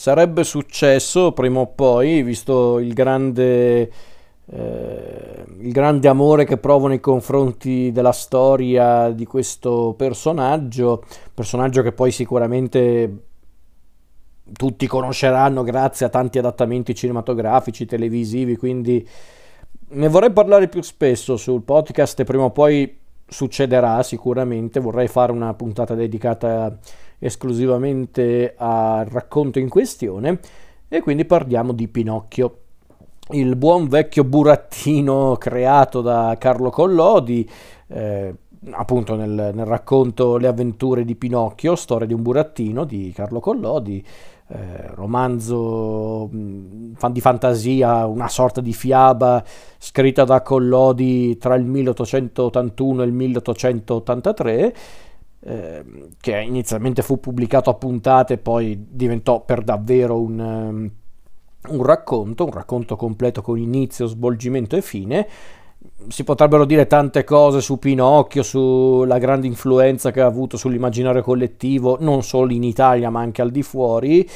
sarebbe successo prima o poi, visto il grande, eh, il grande amore che provo nei confronti della storia di questo personaggio, personaggio che poi sicuramente tutti conosceranno grazie a tanti adattamenti cinematografici, televisivi, quindi ne vorrei parlare più spesso sul podcast e prima o poi succederà sicuramente, vorrei fare una puntata dedicata esclusivamente al racconto in questione e quindi parliamo di Pinocchio. Il buon vecchio burattino creato da Carlo Collodi, eh, appunto nel, nel, racconto Le avventure di Pinocchio, storia di un burattino di Carlo Collodi, eh, romanzo mh, fan di fantasia, una sorta di fiaba scritta da Collodi tra il 1881 e il 1883 eh, che inizialmente fu pubblicato a puntate poi diventò per davvero un, um, un racconto, un racconto completo con inizio, svolgimento e fine. Si potrebbero dire tante cose su Pinocchio, sulla grande influenza che ha avuto sull'immaginario collettivo, non solo in Italia ma anche al di fuori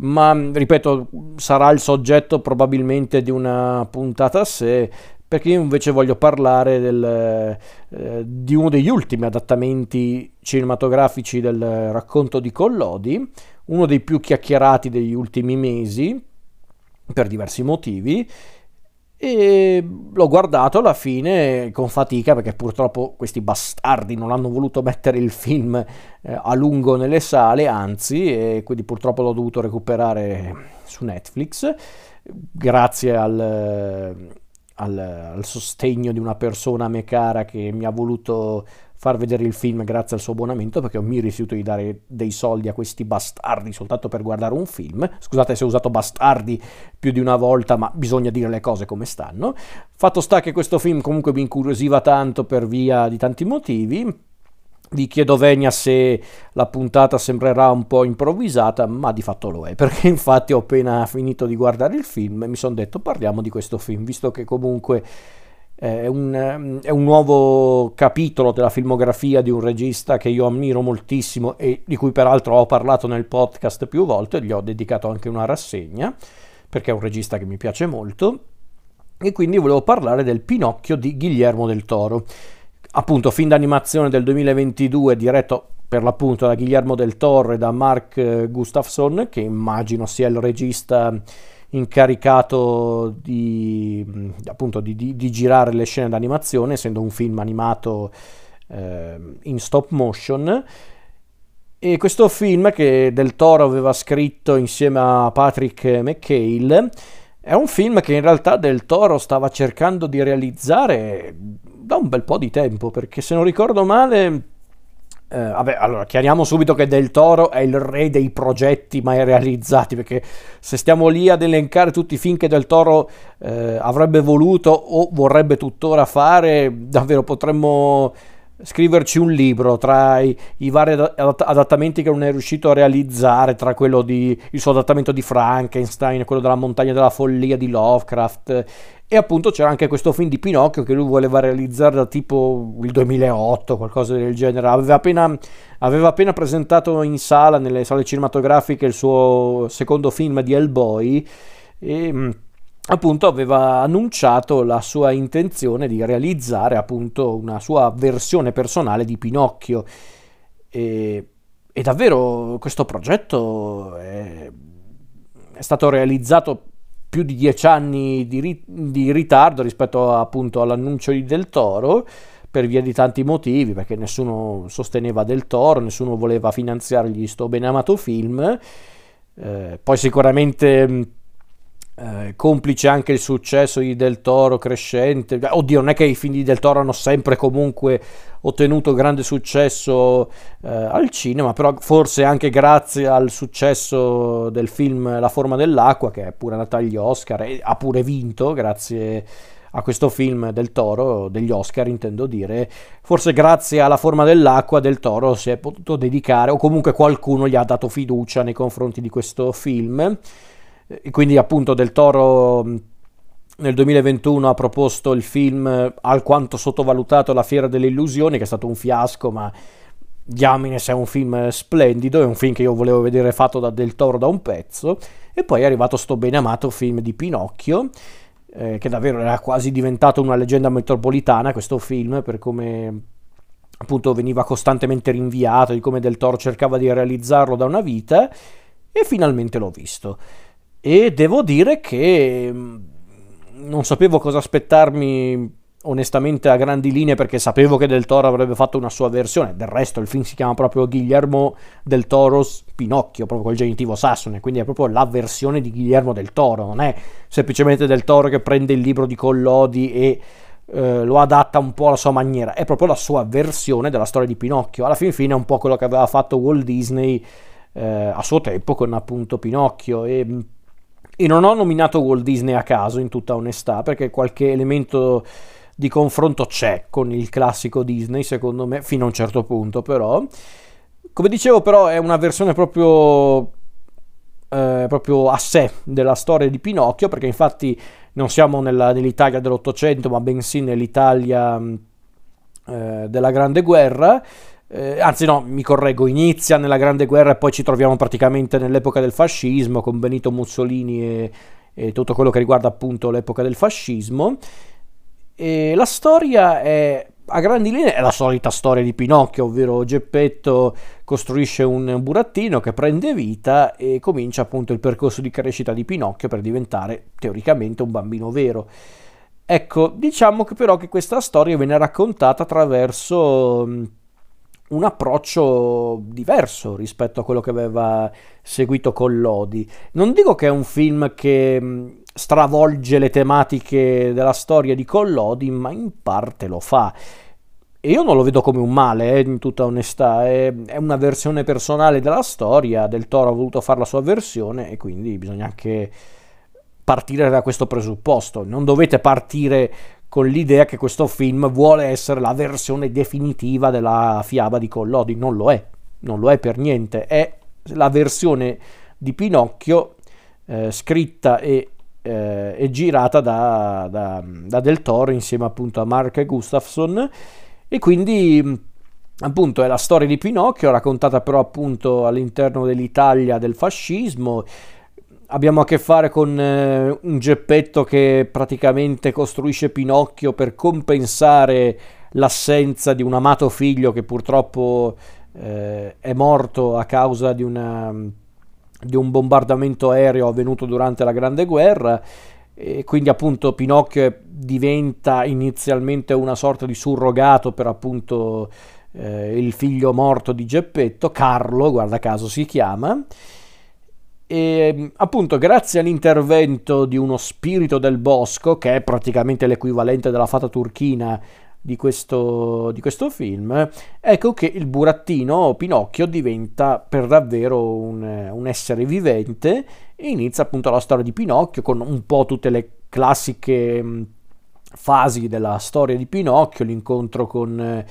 ma ripeto sarà il soggetto probabilmente di una puntata a sé perché io invece voglio parlare del, eh, di uno degli ultimi adattamenti cinematografici del racconto di Collodi, uno dei più chiacchierati degli ultimi mesi, per diversi motivi, e l'ho guardato alla fine con fatica perché purtroppo questi bastardi non hanno voluto mettere il film eh, a lungo nelle sale, anzi, e quindi purtroppo l'ho dovuto recuperare su Netflix grazie al al, al, sostegno di una persona a me cara che mi ha voluto far vedere il film grazie al suo abbonamento perché mi rifiuto di dare dei soldi a questi bastardi soltanto per guardare un film. Scusate se ho usato bastardi più di una volta, ma bisogna dire le cose come stanno. Fatto sta che questo film comunque mi incuriosiva tanto per via di tanti motivi vi chiedo venia se la puntata sembrerà un po' improvvisata, ma di fatto lo è, perché infatti ho appena finito di guardare il film e mi sono detto parliamo di questo film, visto che comunque è un, è un, nuovo capitolo della filmografia di un regista che io ammiro moltissimo e di cui peraltro ho parlato nel podcast più volte, gli ho dedicato anche una rassegna, perché è un regista che mi piace molto, e quindi volevo parlare del Pinocchio di Guillermo del Toro appunto film d'animazione del 2022 diretto per l'appunto da Guillermo del Torre e da Mark eh, Gustafsson che immagino sia il regista incaricato di, appunto, di, di, di girare le scene d'animazione essendo un film animato eh, in stop motion. E questo film che Del Toro aveva scritto insieme a Patrick McHale è un film che in realtà Del Toro stava cercando di realizzare da un bel po' di tempo, perché se non ricordo male... Eh, vabbè, allora chiariamo subito che Del Toro è il re dei progetti mai realizzati, perché se stiamo lì ad elencare tutti i film che Del Toro eh, avrebbe voluto o vorrebbe tuttora fare, davvero potremmo scriverci un libro tra i, i vari adattamenti che non è riuscito a realizzare, tra quello di il suo adattamento di Frankenstein, quello della montagna della follia di Lovecraft e appunto c'era anche questo film di Pinocchio che lui voleva realizzare da tipo il 2008, qualcosa del genere. Aveva appena, aveva appena presentato in sala, nelle sale cinematografiche, il suo secondo film di Hellboy e mm, appunto aveva annunciato la sua intenzione di realizzare appunto una sua versione personale di Pinocchio. E, e davvero questo progetto è, è stato realizzato più di dieci anni di, ri- di ritardo rispetto appunto all'annuncio di Del Toro per via di tanti motivi, perché nessuno sosteneva Del Toro, nessuno voleva finanziargli sto benamato film. Eh, poi sicuramente eh, complice anche il successo di Del Toro crescente. Oddio, non è che i film di Del Toro hanno sempre comunque ottenuto grande successo eh, al cinema, però forse anche grazie al successo del film La forma dell'acqua, che è pure andata agli Oscar e ha pure vinto grazie a questo film del Toro, degli Oscar intendo dire, forse grazie alla forma dell'acqua del Toro si è potuto dedicare o comunque qualcuno gli ha dato fiducia nei confronti di questo film quindi appunto Del Toro nel 2021 ha proposto il film alquanto sottovalutato La Fiera delle Illusioni, che è stato un fiasco, ma diamine se è un film splendido, è un film che io volevo vedere fatto da Del Toro da un pezzo, e poi è arrivato sto bene amato film di Pinocchio, eh, che davvero era quasi diventato una leggenda metropolitana questo film, per come appunto veniva costantemente rinviato, di come Del Toro cercava di realizzarlo da una vita, e finalmente l'ho visto. E devo dire che mm, non sapevo cosa aspettarmi onestamente a grandi linee perché sapevo che Del Toro avrebbe fatto una sua versione. Del resto il film si chiama proprio Guillermo del Toro's Pinocchio, proprio col genitivo sassone, quindi è proprio la versione di Guillermo del Toro, non è semplicemente Del Toro che prende il libro di Collodi e eh, lo adatta un po' alla sua maniera, è proprio la sua versione della storia di Pinocchio. Alla fin fine è un po' quello che aveva fatto Walt Disney eh, a suo tempo con appunto Pinocchio e e non ho nominato Walt Disney a caso, in tutta onestà, perché qualche elemento di confronto c'è con il classico Disney, secondo me, fino a un certo punto, però. Come dicevo, però, è una versione proprio, eh, proprio a sé della storia di Pinocchio, perché infatti non siamo nella, nell'Italia dell'Ottocento, ma bensì nell'Italia eh, della Grande Guerra. Eh, anzi no, mi correggo, inizia nella Grande Guerra e poi ci troviamo praticamente nell'epoca del fascismo con Benito Mussolini e, e tutto quello che riguarda appunto l'epoca del fascismo. E la storia è a grandi linee è la solita storia di Pinocchio, ovvero Geppetto costruisce un burattino che prende vita e comincia appunto il percorso di crescita di Pinocchio per diventare teoricamente un bambino vero. Ecco, diciamo che però che questa storia viene raccontata attraverso un approccio diverso rispetto a quello che aveva seguito con Lodi. Non dico che è un film che stravolge le tematiche della storia di Collodi, ma in parte lo fa. E io non lo vedo come un male, eh, in tutta onestà, è, è, una versione personale della storia, Del Toro ha voluto fare la sua versione e quindi bisogna anche partire da questo presupposto. Non dovete partire con l'idea che questo film vuole essere la versione definitiva della fiaba di Collodi, non lo è, non lo è per niente, è la versione di Pinocchio eh, scritta e eh, è girata da, da, da, Del Toro insieme appunto a Mark Gustafsson e quindi appunto è la storia di Pinocchio raccontata però appunto all'interno dell'Italia del fascismo abbiamo a che fare con eh, un geppetto che praticamente costruisce Pinocchio per compensare l'assenza di un amato figlio che purtroppo eh, è morto a causa di una di un bombardamento aereo avvenuto durante la Grande Guerra. E quindi appunto Pinocchio diventa inizialmente una sorta di surrogato per appunto eh, il figlio morto di Geppetto, Carlo, guarda caso si chiama, e appunto grazie all'intervento di uno spirito del bosco, che è praticamente l'equivalente della fata turchina di questo, di questo film, ecco che il burattino Pinocchio diventa per davvero un, un essere vivente. E inizia appunto la storia di Pinocchio con un po' tutte le classiche fasi della storia di Pinocchio, l'incontro con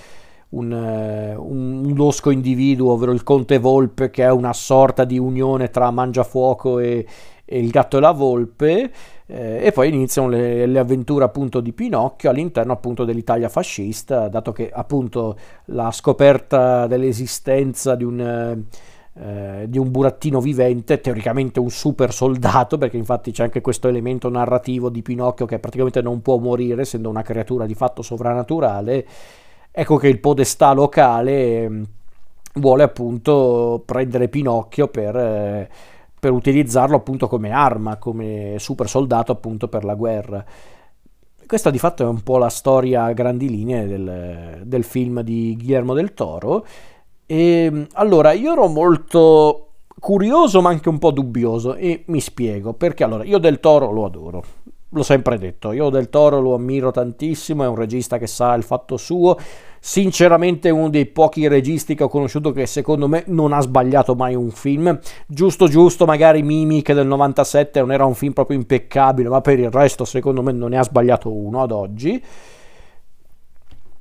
un, un, un, losco individuo, ovvero il conte Volpe, che è una sorta di unione tra Mangiafuoco e, e il gatto e la volpe, eh, e poi iniziano le, le, avventure appunto di Pinocchio all'interno appunto dell'Italia fascista, dato che appunto la scoperta dell'esistenza di un... Eh, di un burattino vivente, teoricamente un super soldato, perché infatti c'è anche questo elemento narrativo di Pinocchio che praticamente non può morire, essendo una creatura di fatto sovrannaturale. Ecco che il podestà locale mm, vuole appunto prendere Pinocchio per, eh, per utilizzarlo appunto come arma, come super soldato appunto per la guerra. Questa di fatto è un po' la storia a grandi linee del, del film di Guillermo del Toro. E allora io ero molto curioso ma anche un po' dubbioso e mi spiego perché allora io del Toro lo adoro l'ho sempre detto, io del Toro lo ammiro tantissimo, è un regista che sa il fatto suo, sinceramente uno dei pochi registi che ho conosciuto che secondo me non ha sbagliato mai un film, giusto giusto magari Mimic del 97 non era un film proprio impeccabile, ma per il resto secondo me non ne ha sbagliato uno ad oggi.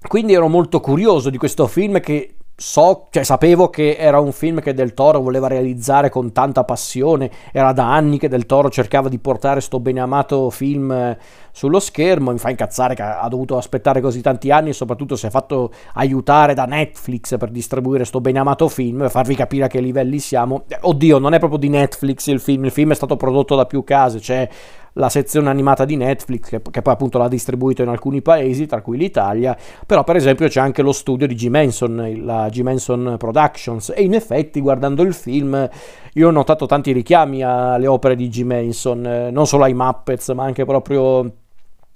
Quindi ero molto curioso di questo film che so, cioè sapevo che era un film che Del Toro voleva realizzare con tanta passione, era da anni che Del Toro cercava di portare sto beneamato film eh, sullo schermo, mi fa incazzare che ha dovuto aspettare così tanti anni e soprattutto si è fatto aiutare da Netflix per distribuire sto ben amato film e farvi capire a che livelli siamo. Oddio, non è proprio di Netflix il film, il film è stato prodotto da più case, c'è la sezione animata di Netflix che, che, poi appunto l'ha distribuito in alcuni paesi, tra cui l'Italia, però per esempio c'è anche lo studio di G. Manson, la G. Manson Productions e in effetti guardando il film io ho notato tanti richiami alle opere di G. Manson, eh, non solo ai Muppets ma anche proprio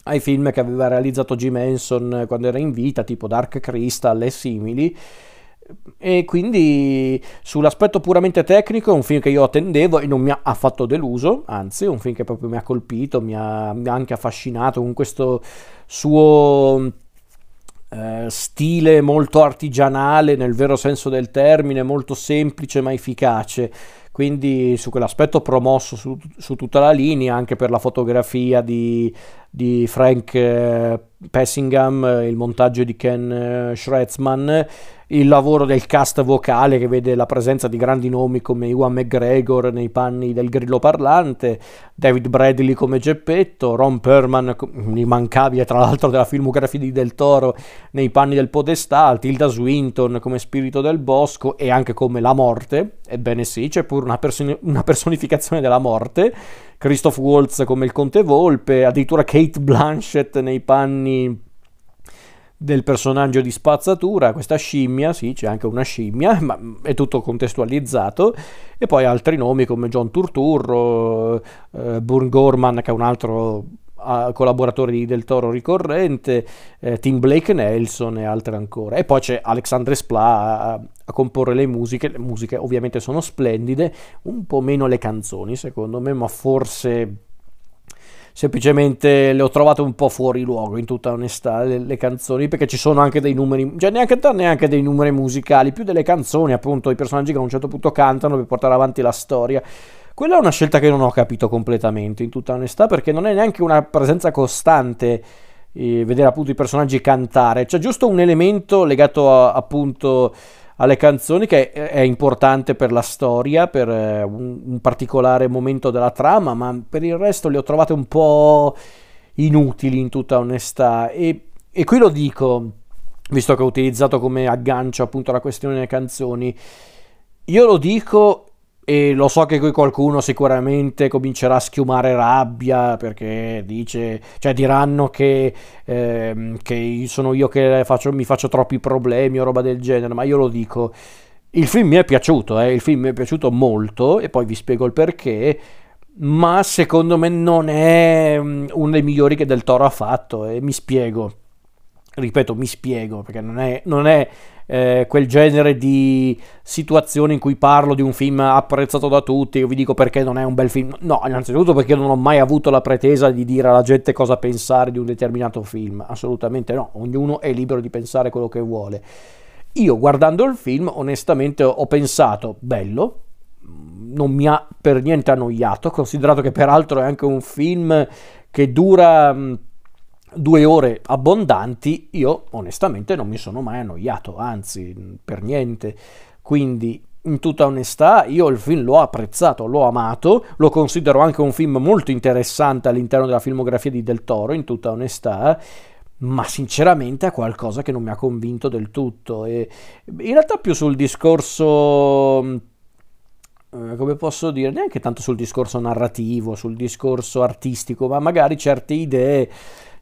ai film che aveva realizzato G. Manson quando era in vita, tipo Dark Crystal e simili e quindi sull'aspetto puramente tecnico è un film che io attendevo e non mi ha affatto deluso, anzi è un film che proprio mi ha colpito, mi ha, mi ha anche affascinato con questo suo eh, stile molto artigianale nel vero senso del termine, molto semplice ma efficace. Quindi su quell'aspetto promosso su, su tutta la linea, anche per la fotografia di, di Frank eh, Pessingham, il montaggio di Ken eh, Schretzman il lavoro del cast vocale che vede la presenza di grandi nomi come Iwan McGregor nei panni del grillo parlante, David Bradley come Geppetto, Ron Perman, immancabile tra l'altro della filmografia di Del Toro, nei panni del podestà, Tilda Swinton come spirito del bosco e anche come la morte, ebbene sì, c'è pure una, person- una personificazione della morte, Christoph Waltz come il conte Volpe, addirittura Kate Blanchett nei panni del personaggio di spazzatura, questa scimmia, sì, c'è anche una scimmia, ma è tutto contestualizzato, e poi altri nomi come John Turturro, eh, Burn Gorman, che è un altro uh, collaboratore di Del Toro ricorrente, eh, Tim Blake Nelson e altri ancora. E poi c'è Alexandre Spla a, a comporre le musiche, le musiche ovviamente sono splendide, un po' meno le canzoni secondo me, ma forse semplicemente le ho trovate un po' fuori luogo in tutta onestà le, le canzoni perché ci sono anche dei numeri cioè neanche, neanche dei numeri musicali più delle canzoni appunto i personaggi che a un certo punto cantano per portare avanti la storia. Quella è una scelta che non ho capito completamente in tutta onestà perché non è neanche una presenza costante eh, vedere appunto i personaggi cantare. C'è giusto un elemento legato a, appunto alle canzoni che è importante per la storia, per eh, un, particolare momento della trama, ma per il resto le ho trovate un po' inutili in tutta onestà. E, e qui lo dico, visto che ho utilizzato come aggancio appunto la questione delle canzoni, io lo dico e lo so che qui qualcuno sicuramente comincerà a schiumare rabbia perché dice, cioè diranno che, eh, che sono io che faccio, mi faccio troppi problemi o roba del genere, ma io lo dico. Il film mi è piaciuto, eh, il film mi è piaciuto molto e poi vi spiego il perché, ma secondo me non è mm, uno dei migliori che Del Toro ha fatto e mi spiego. Ripeto, mi spiego perché non è, non è eh, quel genere di situazioni in cui parlo di un film apprezzato da tutti, io vi dico perché non è un bel film. No, innanzitutto perché non ho mai avuto la pretesa di dire alla gente cosa pensare di un determinato film, assolutamente no, ognuno è libero di pensare quello che vuole. Io guardando il film onestamente ho pensato, bello, non mi ha per niente annoiato, considerato che peraltro è anche un film che dura due ore abbondanti, io onestamente non mi sono mai annoiato, anzi, per niente. Quindi, in tutta onestà, io il film l'ho apprezzato, l'ho amato, lo considero anche un film molto interessante all'interno della filmografia di Del Toro, in tutta onestà ma sinceramente è qualcosa che non mi ha convinto del tutto e in realtà più sul discorso eh, come posso dire neanche tanto sul discorso narrativo sul discorso artistico ma magari certe idee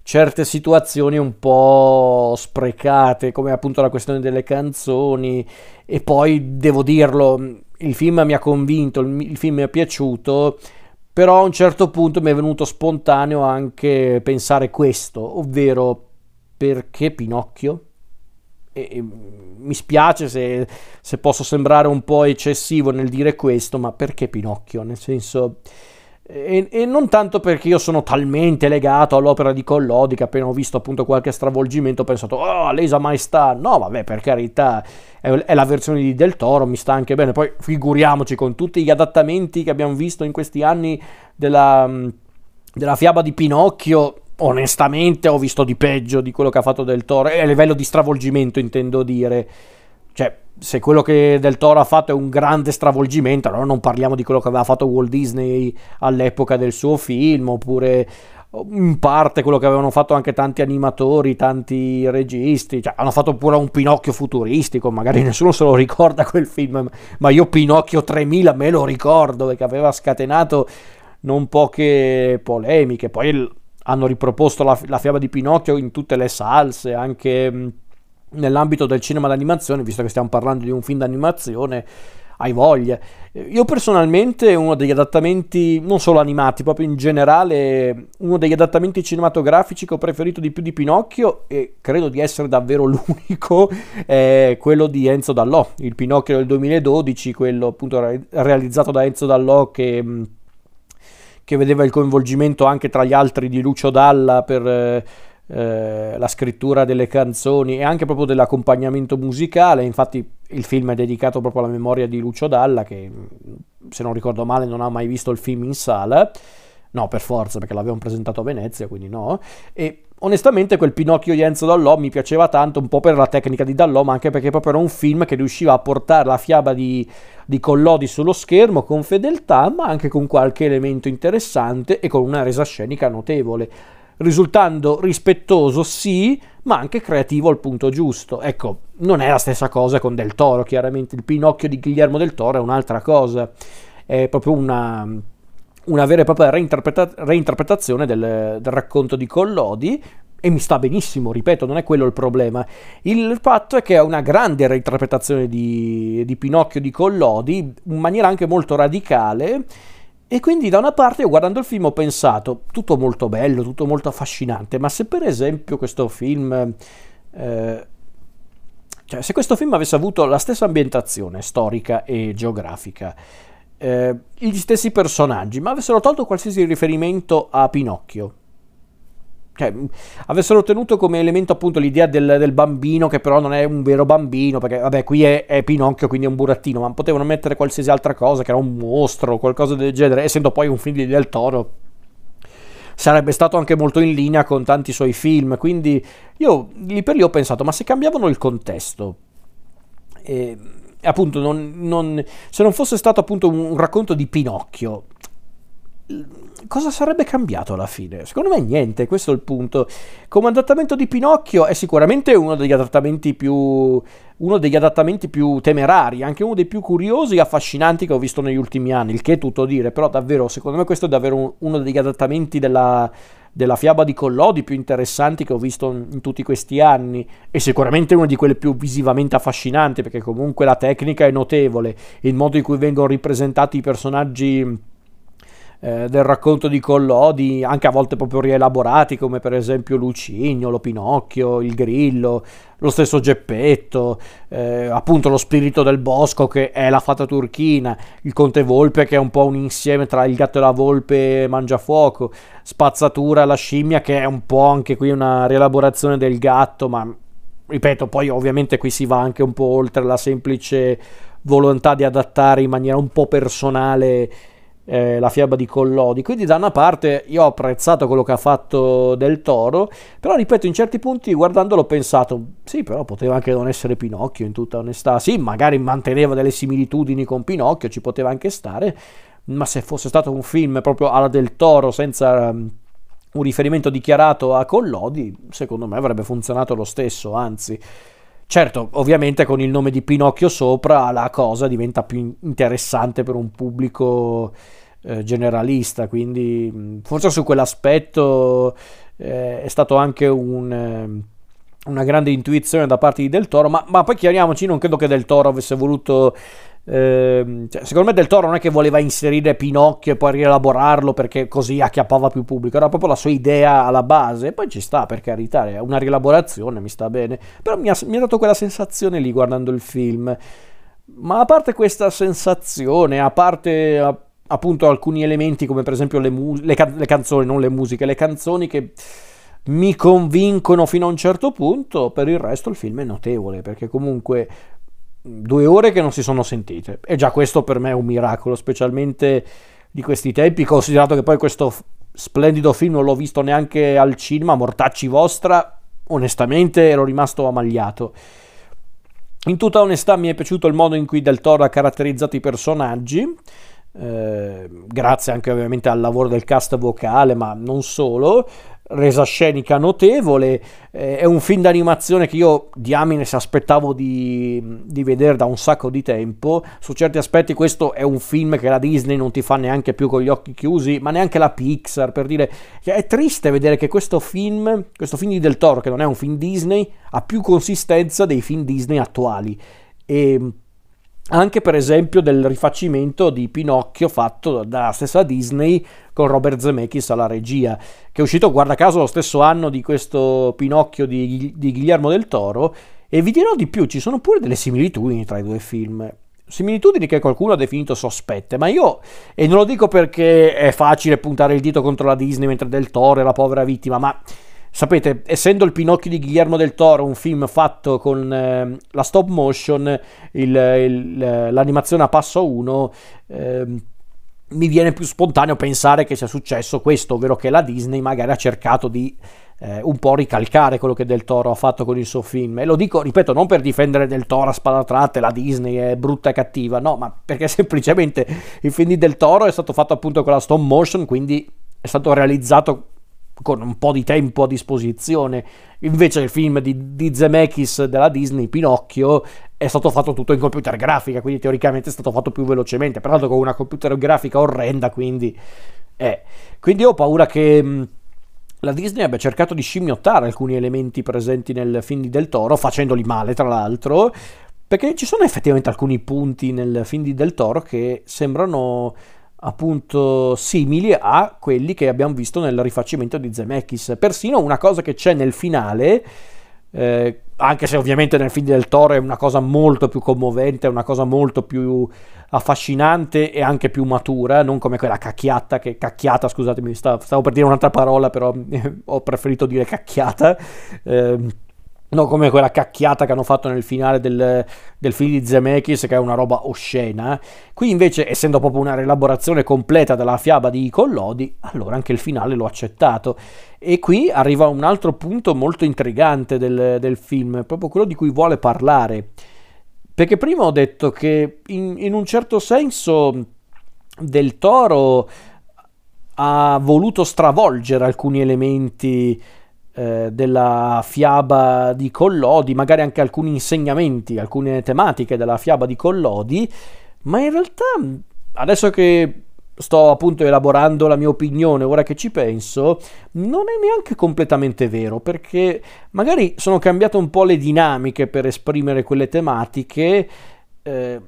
certe situazioni un po' sprecate, come appunto la questione delle canzoni. E poi devo dirlo, il film mi ha convinto, il film mi è piaciuto, però a un certo punto mi è venuto spontaneo anche pensare questo, ovvero perché Pinocchio? E, e, mi spiace se, se posso sembrare un po' eccessivo nel dire questo, ma perché Pinocchio? Nel senso e, e, non tanto perché io sono talmente legato all'opera di Collodi che appena ho visto appunto qualche stravolgimento ho pensato oh lesa maestà. No vabbè per carità è, è, la versione di Del Toro mi sta anche bene. Poi figuriamoci con tutti gli adattamenti che abbiamo visto in questi anni della, della fiaba di Pinocchio. Onestamente ho visto di peggio di quello che ha fatto Del Toro e a livello di stravolgimento intendo dire cioè se quello che Del Toro ha fatto è un grande stravolgimento, allora non parliamo di quello che aveva fatto Walt Disney all'epoca del suo film, oppure in parte quello che avevano fatto anche tanti animatori, tanti registi, cioè, hanno fatto pure un Pinocchio futuristico, magari nessuno se lo ricorda quel film, ma io Pinocchio 3000 me lo ricordo perché aveva scatenato non poche polemiche, poi hanno riproposto la, la fiaba di Pinocchio in tutte le salse, anche nell'ambito del cinema d'animazione, visto che stiamo parlando di un film d'animazione, hai voglia. Io personalmente uno degli adattamenti, non solo animati, proprio in generale, uno degli adattamenti cinematografici che ho preferito di più di Pinocchio, e credo di essere davvero l'unico, è quello di Enzo Dallò, il Pinocchio del 2012, quello appunto realizzato da Enzo Dallò che, che vedeva il coinvolgimento anche tra gli altri di Lucio Dalla per eh, la scrittura delle canzoni e anche proprio dell'accompagnamento musicale. Infatti, il film è dedicato proprio alla memoria di Lucio Dalla, che se non ricordo male non ha mai visto il film in sala. No, per forza, perché l'abbiamo presentato a Venezia, quindi no. E onestamente quel Pinocchio di Enzo Dallò mi piaceva tanto, un po' per la tecnica di Dallò, ma anche perché proprio era un film che riusciva a portare la fiaba di, di Collodi sullo schermo con fedeltà, ma anche con qualche elemento interessante e con una resa scenica notevole risultando rispettoso sì, ma anche creativo al punto giusto. Ecco, non è la stessa cosa con Del Toro, chiaramente il Pinocchio di Guillermo del Toro è un'altra cosa, è proprio una, una vera e propria reinterpreta- reinterpretazione del, del racconto di Collodi, e mi sta benissimo, ripeto, non è quello il problema. Il fatto è che è una grande reinterpretazione di, di Pinocchio di Collodi, in maniera anche molto radicale e quindi da una parte io guardando il film ho pensato, tutto molto bello, tutto molto affascinante, ma se per esempio questo film... Eh, cioè, se questo film avesse avuto la stessa ambientazione storica e geografica, eh, gli stessi personaggi, ma avessero tolto qualsiasi riferimento a Pinocchio, cioè, avessero tenuto come elemento appunto l'idea del, del, bambino che però non è un vero bambino, perché vabbè qui è, è, Pinocchio quindi è un burattino, ma potevano mettere qualsiasi altra cosa che era un mostro o qualcosa del genere, essendo poi un film di Del Toro sarebbe stato anche molto in linea con tanti suoi film, quindi io lì per lì ho pensato, ma se cambiavano il contesto, e, appunto non, non, se non fosse stato appunto un racconto di Pinocchio, cosa sarebbe cambiato alla fine? Secondo me niente, questo è il punto. Come adattamento di Pinocchio è sicuramente uno degli adattamenti più uno degli adattamenti più temerari, anche uno dei più curiosi e affascinanti che ho visto negli ultimi anni, il che è tutto dire, però davvero, secondo me questo è davvero uno degli adattamenti della, della fiaba di Collodi più interessanti che ho visto in tutti questi anni e sicuramente uno di quelle più visivamente affascinanti perché comunque la tecnica è notevole, il modo in cui vengono ripresentati i personaggi eh, del racconto di Collodi, anche a volte proprio rielaborati, come per esempio Lucignolo, Pinocchio, il Grillo, lo stesso Geppetto, eh, appunto lo spirito del bosco che è la fata turchina, il Conte Volpe che è un po' un insieme tra il gatto e la volpe mangiafuoco, Spazzatura, la scimmia che è un po' anche qui una rielaborazione del gatto, ma ripeto, poi ovviamente qui si va anche un po' oltre la semplice volontà di adattare in maniera un po' personale eh, la fiaba di Collodi. Quindi da una parte io ho apprezzato quello che ha fatto Del Toro, però ripeto, in certi punti guardandolo ho pensato, sì, però poteva anche non essere Pinocchio in tutta onestà. Sì, magari manteneva delle similitudini con Pinocchio, ci poteva anche stare, ma se fosse stato un film proprio alla Del Toro senza um, un riferimento dichiarato a Collodi, secondo me avrebbe funzionato lo stesso, anzi. Certo, ovviamente con il nome di Pinocchio sopra la cosa diventa più interessante per un pubblico eh, generalista, quindi forse su quell'aspetto eh, è stato anche un, eh, una grande intuizione da parte di Del Toro, ma, ma poi chiariamoci, non credo che Del Toro avesse voluto eh, cioè, secondo me Del Toro non è che voleva inserire Pinocchio e poi rielaborarlo perché così acchiappava più pubblico, era proprio la sua idea alla base. E poi ci sta, per carità, è una rielaborazione, mi sta bene. Però mi ha, mi ha dato quella sensazione lì guardando il film. Ma a parte questa sensazione, a parte appunto alcuni elementi come per esempio le, mu- le, can- le canzoni, non le musiche, le canzoni che mi convincono fino a un certo punto, per il resto il film è notevole perché comunque due ore che non si sono sentite. E già questo per me è un miracolo, specialmente di questi tempi, considerato che poi questo splendido film non l'ho visto neanche al cinema, mortacci vostra, onestamente ero rimasto amagliato. In tutta onestà mi è piaciuto il modo in cui Del Toro ha caratterizzato i personaggi, eh, grazie anche ovviamente al lavoro del cast vocale, ma non solo, resa scenica notevole, eh, è un film d'animazione che io diamine aspettavo di, di, vedere da un sacco di tempo, su certi aspetti questo è un film che la Disney non ti fa neanche più con gli occhi chiusi, ma neanche la Pixar, per dire che è triste vedere che questo film, questo film di Del Toro, che non è un film Disney, ha più consistenza dei film Disney attuali. E anche per esempio del rifacimento di Pinocchio fatto dalla stessa Disney con Robert Zemeckis alla regia, che è uscito guarda caso lo stesso anno di questo Pinocchio di, di Guillermo del Toro, e vi dirò di più, ci sono pure delle similitudini tra i due film. Similitudini che qualcuno ha definito sospette, ma io, e non lo dico perché è facile puntare il dito contro la Disney mentre Del Toro è la povera vittima, ma Sapete, essendo il Pinocchio di Guillermo del Toro un film fatto con eh, la stop motion, il, il, l'animazione a passo 1, eh, mi viene più spontaneo pensare che sia successo questo, ovvero che la Disney magari ha cercato di eh, un po' ricalcare quello che Del Toro ha fatto con il suo film. E lo dico, ripeto, non per difendere Del Toro a spada tratte, la Disney è brutta e cattiva, no, ma perché semplicemente il film di Del Toro è stato fatto appunto con la stop motion, quindi è stato realizzato con un po' di tempo a disposizione. Invece il film di, di Zemeckis della Disney, Pinocchio, è stato fatto tutto in computer grafica, quindi teoricamente è stato fatto più velocemente, peraltro con una computer grafica orrenda, quindi... Eh. Quindi ho paura che mh, la Disney abbia cercato di scimmiottare alcuni elementi presenti nel film di Del Toro, facendoli male tra l'altro, perché ci sono effettivamente alcuni punti nel film di Del Toro che sembrano appunto simili a quelli che abbiamo visto nel rifacimento di Zemeckis. Persino una cosa che c'è nel finale, eh, anche se ovviamente nel film del Toro è una cosa molto più commovente, una cosa molto più affascinante e anche più matura, non come quella cacchiata, che cacchiata, scusatemi, stavo, stavo per dire un'altra parola, però ho preferito dire cacchiata. Eh, No, come quella cacchiata che hanno fatto nel finale del, del film di Zemeckis, che è una roba oscena. Qui invece, essendo proprio una rielaborazione completa della fiaba di Collodi, allora anche il finale l'ho accettato. E qui arriva un altro punto molto intrigante del, del film, proprio quello di cui vuole parlare. Perché prima ho detto che in, in un certo senso Del Toro ha voluto stravolgere alcuni elementi eh, della fiaba di Collodi, magari anche alcuni insegnamenti, alcune tematiche della fiaba di Collodi, ma in realtà adesso che sto appunto elaborando la mia opinione, ora che ci penso, non è neanche completamente vero, perché magari sono cambiate un po' le dinamiche per esprimere quelle tematiche. Eh,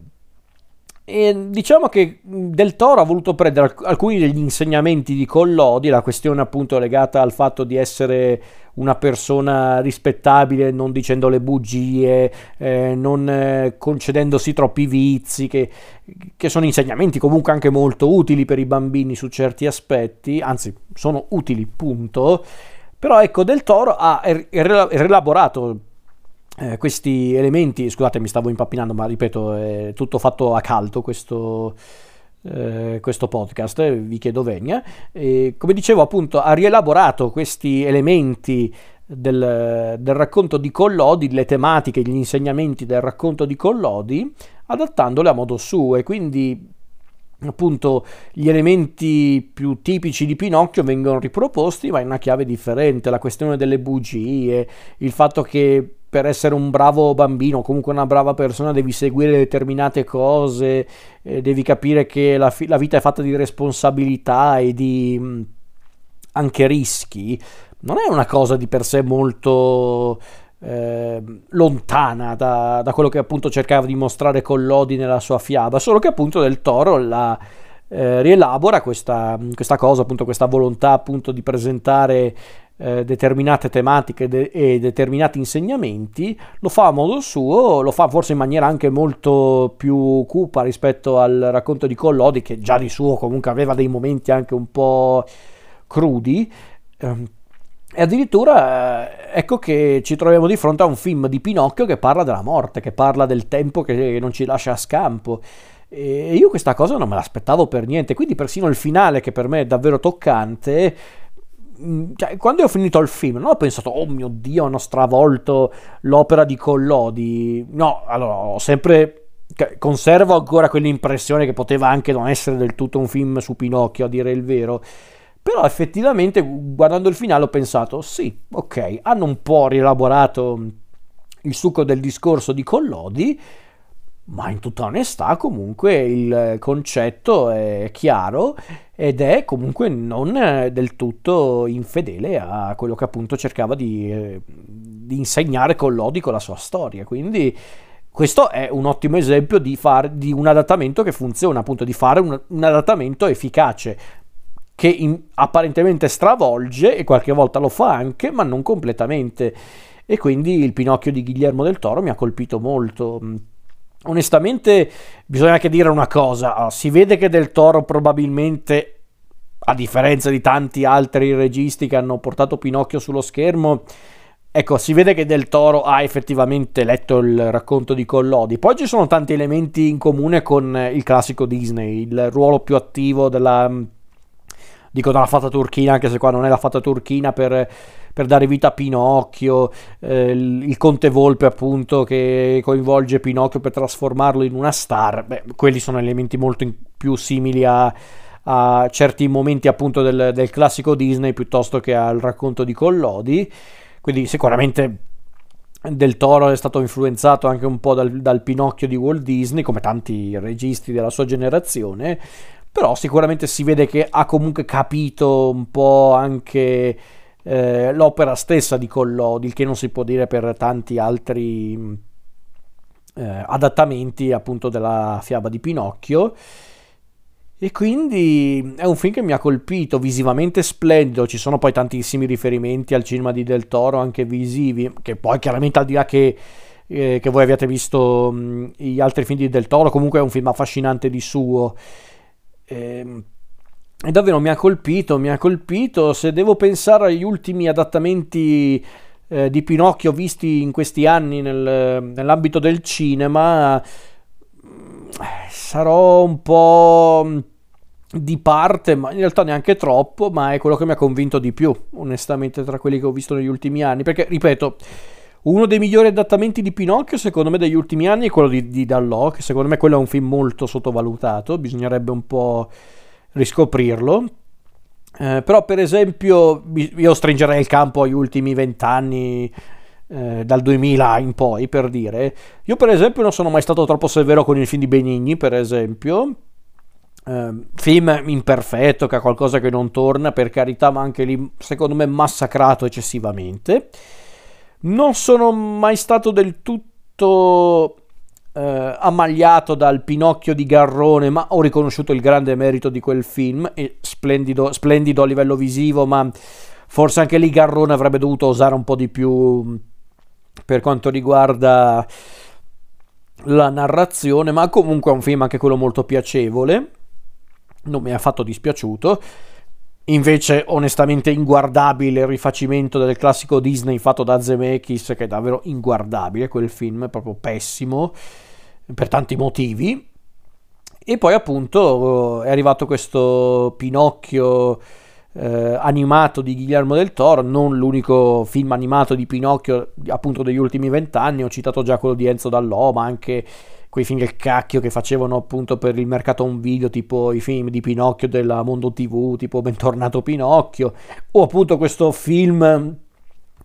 e diciamo che Del Toro ha voluto prendere alcuni degli insegnamenti di Collodi, la questione appunto legata al fatto di essere una persona rispettabile, non dicendo le bugie, eh, non eh, concedendosi troppi vizi, che, che, sono insegnamenti comunque anche molto utili per i bambini su certi aspetti, anzi sono utili, punto. Però ecco, Del Toro ha rielaborato eh, questi elementi, scusate mi stavo impappinando, ma ripeto, è tutto fatto a caldo questo, eh, questo podcast, eh, vi chiedo venia. E, come dicevo appunto, ha rielaborato questi elementi del, del, racconto di Collodi, le tematiche, gli insegnamenti del racconto di Collodi, adattandole a modo suo e quindi appunto gli elementi più tipici di Pinocchio vengono riproposti ma in una chiave differente, la questione delle bugie, il fatto che per essere un bravo bambino comunque una brava persona devi seguire determinate cose, eh, devi capire che la, fi- la, vita è fatta di responsabilità e di mh, mm, anche rischi, non è una cosa di per sé molto eh, lontana da, da, quello che appunto cercava di mostrare Collodi nella sua fiaba, solo che appunto del Toro la eh, rielabora questa, questa cosa, appunto questa volontà appunto di presentare eh, determinate tematiche de- e determinati insegnamenti, lo fa a modo suo, lo fa forse in maniera anche molto più cupa rispetto al racconto di Collodi, che già di suo comunque aveva dei momenti anche un po' crudi. Ehm, e addirittura eh, ecco che ci troviamo di fronte a un film di Pinocchio che parla della morte, che parla del tempo che non ci lascia a scampo. E io questa cosa non me l'aspettavo per niente, quindi persino il finale, che per me è davvero toccante, cioè, quando ho finito il film non ho pensato oh mio dio hanno stravolto l'opera di Collodi no allora ho sempre conservo ancora quell'impressione che poteva anche non essere del tutto un film su Pinocchio, a dire il vero. Però effettivamente guardando il finale ho pensato, sì, ok, hanno un po' rielaborato il succo del discorso di Collodi, ma in tutta onestà comunque il concetto è chiaro ed è comunque non del tutto infedele a quello che appunto cercava di, eh, di insegnare Collodi con la sua storia. Quindi questo è un ottimo esempio di, fare, di un adattamento che funziona, appunto di fare un, un adattamento efficace che in, apparentemente stravolge e qualche volta lo fa anche, ma non completamente. E quindi il Pinocchio di Guillermo del Toro mi ha colpito molto. Onestamente, bisogna anche dire una cosa: ah, si vede che del Toro probabilmente, a differenza di tanti altri registi che hanno portato Pinocchio sullo schermo, Ecco, si vede che Del Toro ha effettivamente letto il racconto di Collodi. Poi ci sono tanti elementi in comune con il classico Disney, il ruolo più attivo della, dico della fata turchina, anche se qua non è la fata turchina per, per dare vita a Pinocchio, eh, il, Conte Volpe appunto che coinvolge Pinocchio per trasformarlo in una star, beh, quelli sono elementi molto più simili a, a, certi momenti appunto del, del classico Disney piuttosto che al racconto di Collodi. Quindi sicuramente del Toro è stato influenzato anche un po' dal, dal, Pinocchio di Walt Disney, come tanti registi della sua generazione, però sicuramente si vede che ha comunque capito un po' anche eh, l'opera stessa di Collodi, il che non si può dire per tanti altri eh, adattamenti appunto della fiaba di Pinocchio. E quindi è un film che mi ha colpito, visivamente splendido, ci sono poi tantissimi riferimenti al cinema di Del Toro, anche visivi, che poi chiaramente al di là che, eh, che voi abbiate visto mh, gli altri film di Del Toro, comunque è un film affascinante di suo. E, ehm, e davvero mi ha colpito, mi ha colpito, se devo pensare agli ultimi adattamenti eh, di Pinocchio visti in questi anni nel, nell'ambito del cinema sarò un po' di parte, ma in realtà neanche troppo, ma è quello che mi ha convinto di più, onestamente, tra quelli che ho visto negli ultimi anni. Perché, ripeto, uno dei migliori adattamenti di Pinocchio, secondo me, degli ultimi anni è quello di, di Dallò, che secondo me quello è un film molto sottovalutato, bisognerebbe un po' riscoprirlo. Eh, però, per esempio, io stringerei il campo agli ultimi vent'anni, eh, dal 2000 in poi, per dire. Io, per esempio, non sono mai stato troppo severo con il film di Benigni, per esempio Uh, film imperfetto che ha qualcosa che non torna per carità ma anche lì secondo me massacrato eccessivamente non sono mai stato del tutto uh, ammagliato dal Pinocchio di Garrone ma ho riconosciuto il grande merito di quel film splendido, splendido a livello visivo ma forse anche lì Garrone avrebbe dovuto osare un po' di più per quanto riguarda la narrazione ma comunque è un film anche quello molto piacevole non mi ha affatto dispiaciuto. Invece, onestamente, inguardabile il rifacimento del classico Disney fatto da Zemeckis, che è davvero inguardabile quel film, è proprio pessimo per tanti motivi. E poi, appunto, è arrivato questo Pinocchio eh, animato di Guillermo del Toro, non l'unico film animato di Pinocchio, appunto, degli ultimi vent'anni. Ho citato già quello di Enzo Dallò, ma anche quei film del cacchio che facevano appunto per il mercato un video, tipo i film di Pinocchio della Mondo TV, tipo Bentornato Pinocchio, o appunto questo film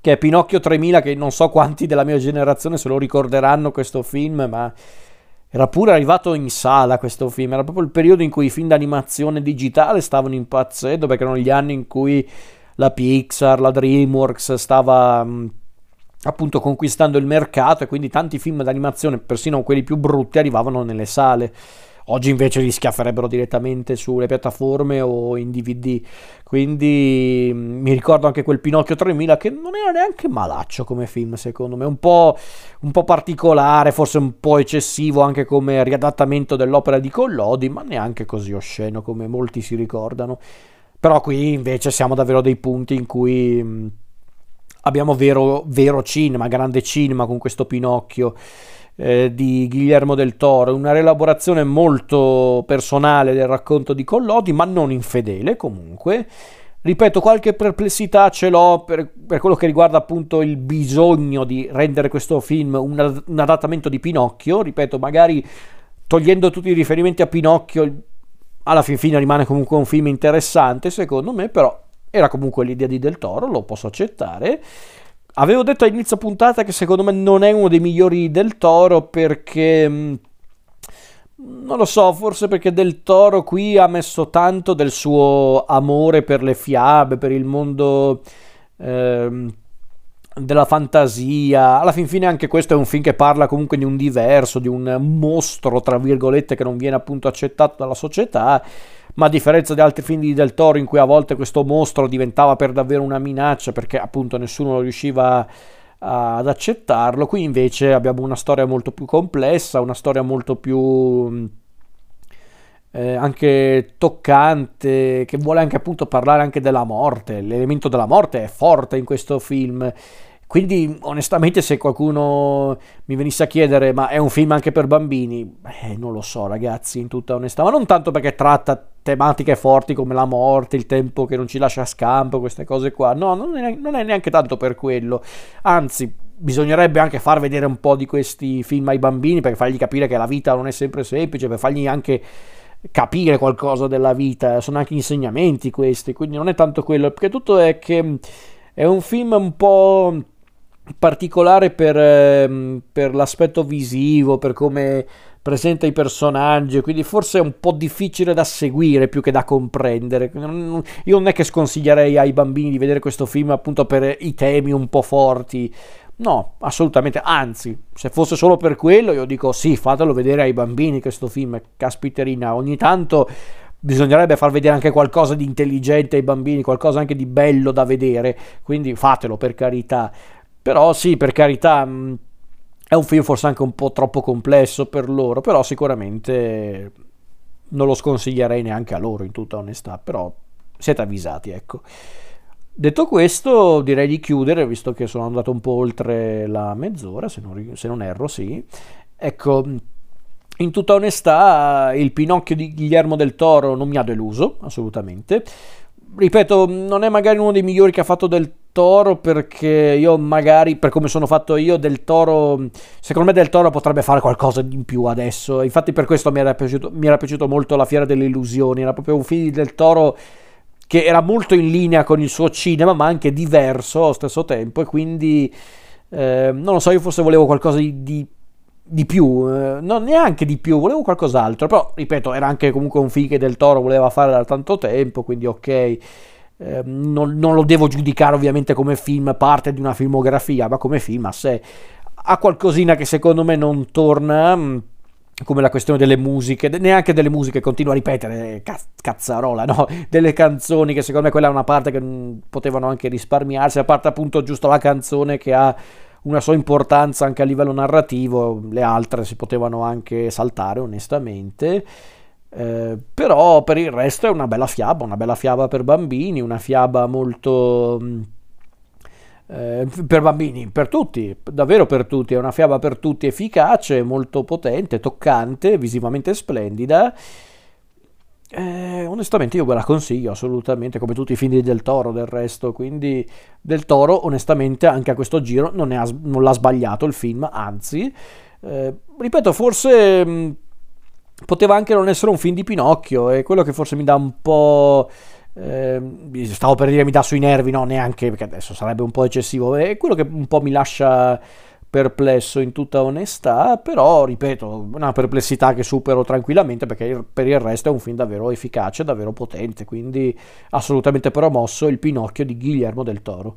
che è Pinocchio 3000, che non so quanti della mia generazione se lo ricorderanno questo film, ma era pure arrivato in sala questo film, era proprio il periodo in cui i film d'animazione digitale stavano impazzendo, perché erano gli anni in cui la Pixar, la DreamWorks stava appunto conquistando il mercato e quindi tanti film d'animazione, persino quelli più brutti, arrivavano nelle sale. Oggi invece li schiafferebbero direttamente sulle piattaforme o in DVD. Quindi mm, mi ricordo anche quel Pinocchio 3000 che non era neanche malaccio come film, secondo me, un po', un po' particolare, forse un po' eccessivo anche come riadattamento dell'opera di Collodi, ma neanche così osceno come molti si ricordano. Però qui invece siamo davvero dei punti in cui mm, abbiamo vero, vero cinema, grande cinema con questo Pinocchio eh, di Guillermo del Toro, una rielaborazione molto personale del racconto di Collodi, ma non infedele comunque. Ripeto, qualche perplessità ce l'ho per, per quello che riguarda appunto il bisogno di rendere questo film un, un adattamento di Pinocchio. Ripeto, magari togliendo tutti i riferimenti a Pinocchio, alla fin fine rimane comunque un film interessante, secondo me, però era comunque l'idea di Del Toro, lo posso accettare. Avevo detto all'inizio puntata che secondo me non è uno dei migliori del Toro perché mm, non lo so, forse perché Del Toro qui ha messo tanto del suo amore per le fiabe, per il mondo ehm, della fantasia. Alla fin fine anche questo è un film che parla comunque di un diverso, di un mostro, tra virgolette, che non viene appunto accettato dalla società. Ma a differenza di altri film di Del Toro in cui a volte questo mostro diventava per davvero una minaccia perché appunto nessuno riusciva ad accettarlo. Qui invece abbiamo una storia molto più complessa, una storia molto più eh, anche toccante, che vuole anche appunto parlare anche della morte. L'elemento della morte è forte in questo film. Quindi, onestamente, se qualcuno mi venisse a chiedere, ma è un film anche per bambini? Eh, non lo so, ragazzi, in tutta onestà, ma non tanto perché tratta tematiche forti come la morte, il tempo che non ci lascia scampo, queste cose qua. No, non è, non è neanche tanto per quello. Anzi, bisognerebbe anche far vedere un po' di questi film ai bambini per fargli capire che la vita non è sempre semplice, per fargli anche capire qualcosa della vita. Sono anche insegnamenti questi, quindi non è tanto quello, perché tutto è che è un film un po' particolare per, ehm, per l'aspetto visivo, per come presenta i personaggi, quindi forse è un po' difficile da seguire più che da comprendere. Io non è che sconsiglierei ai bambini di vedere questo film appunto per i temi un po' forti. No, assolutamente, anzi, se fosse solo per quello io dico sì, fatelo vedere ai bambini questo film, caspiterina, ogni tanto bisognerebbe far vedere anche qualcosa di intelligente ai bambini, qualcosa anche di bello da vedere, quindi fatelo per carità. Però sì, per carità, mm, è un film forse anche un po' troppo complesso per loro, però sicuramente non lo sconsiglierei neanche a loro, in tutta onestà, però siete avvisati, ecco. Detto questo, direi di chiudere, visto che sono andato un po' oltre la mezz'ora, se non, se non erro, sì. Ecco, in tutta onestà, il Pinocchio di Guillermo del Toro non mi ha deluso, assolutamente ripeto, non è magari uno dei migliori che ha fatto del Toro perché io magari, per come sono fatto io, del Toro, secondo me del Toro potrebbe fare qualcosa in più adesso. Infatti per questo mi era piaciuto, mi era piaciuto molto La Fiera delle Illusioni, era proprio un film del Toro che era molto in linea con il suo cinema, ma anche diverso allo stesso tempo e quindi... Eh, non lo so, io forse volevo qualcosa di, di di più, eh, non neanche di più, volevo qualcos'altro, però ripeto, era anche comunque un film che Del Toro voleva fare da tanto tempo, quindi ok, eh, non, non, lo devo giudicare ovviamente come film parte di una filmografia, ma come film a sé. Ha qualcosina che secondo me non torna, mm, come la questione delle musiche, neanche delle musiche, continuo a ripetere, caz- cazzarola, no? Delle canzoni che secondo me quella è una parte che mm, potevano anche risparmiarsi, a parte appunto giusto la canzone che ha una sua importanza anche a livello narrativo, le altre si potevano anche saltare onestamente. Eh, però per il resto è una bella fiaba, una bella fiaba per bambini, una fiaba molto mm, eh, per bambini, per tutti, davvero per tutti, è una fiaba per tutti efficace, molto potente, toccante, visivamente splendida. Eh, onestamente io ve la consiglio assolutamente, come tutti i film Del Toro del resto, quindi Del Toro onestamente anche a questo giro non, ha, non l'ha sbagliato il film, anzi, eh, ripeto, forse mm, poteva anche non essere un film di Pinocchio, è quello che forse mi dà un po'... Eh, stavo per dire mi dà sui nervi, no, neanche perché adesso sarebbe un po' eccessivo, è quello che un po' mi lascia perplesso in tutta onestà, però ripeto, una perplessità che supero tranquillamente perché per il resto è un film davvero efficace, davvero potente, quindi assolutamente promosso il Pinocchio di Guillermo del Toro.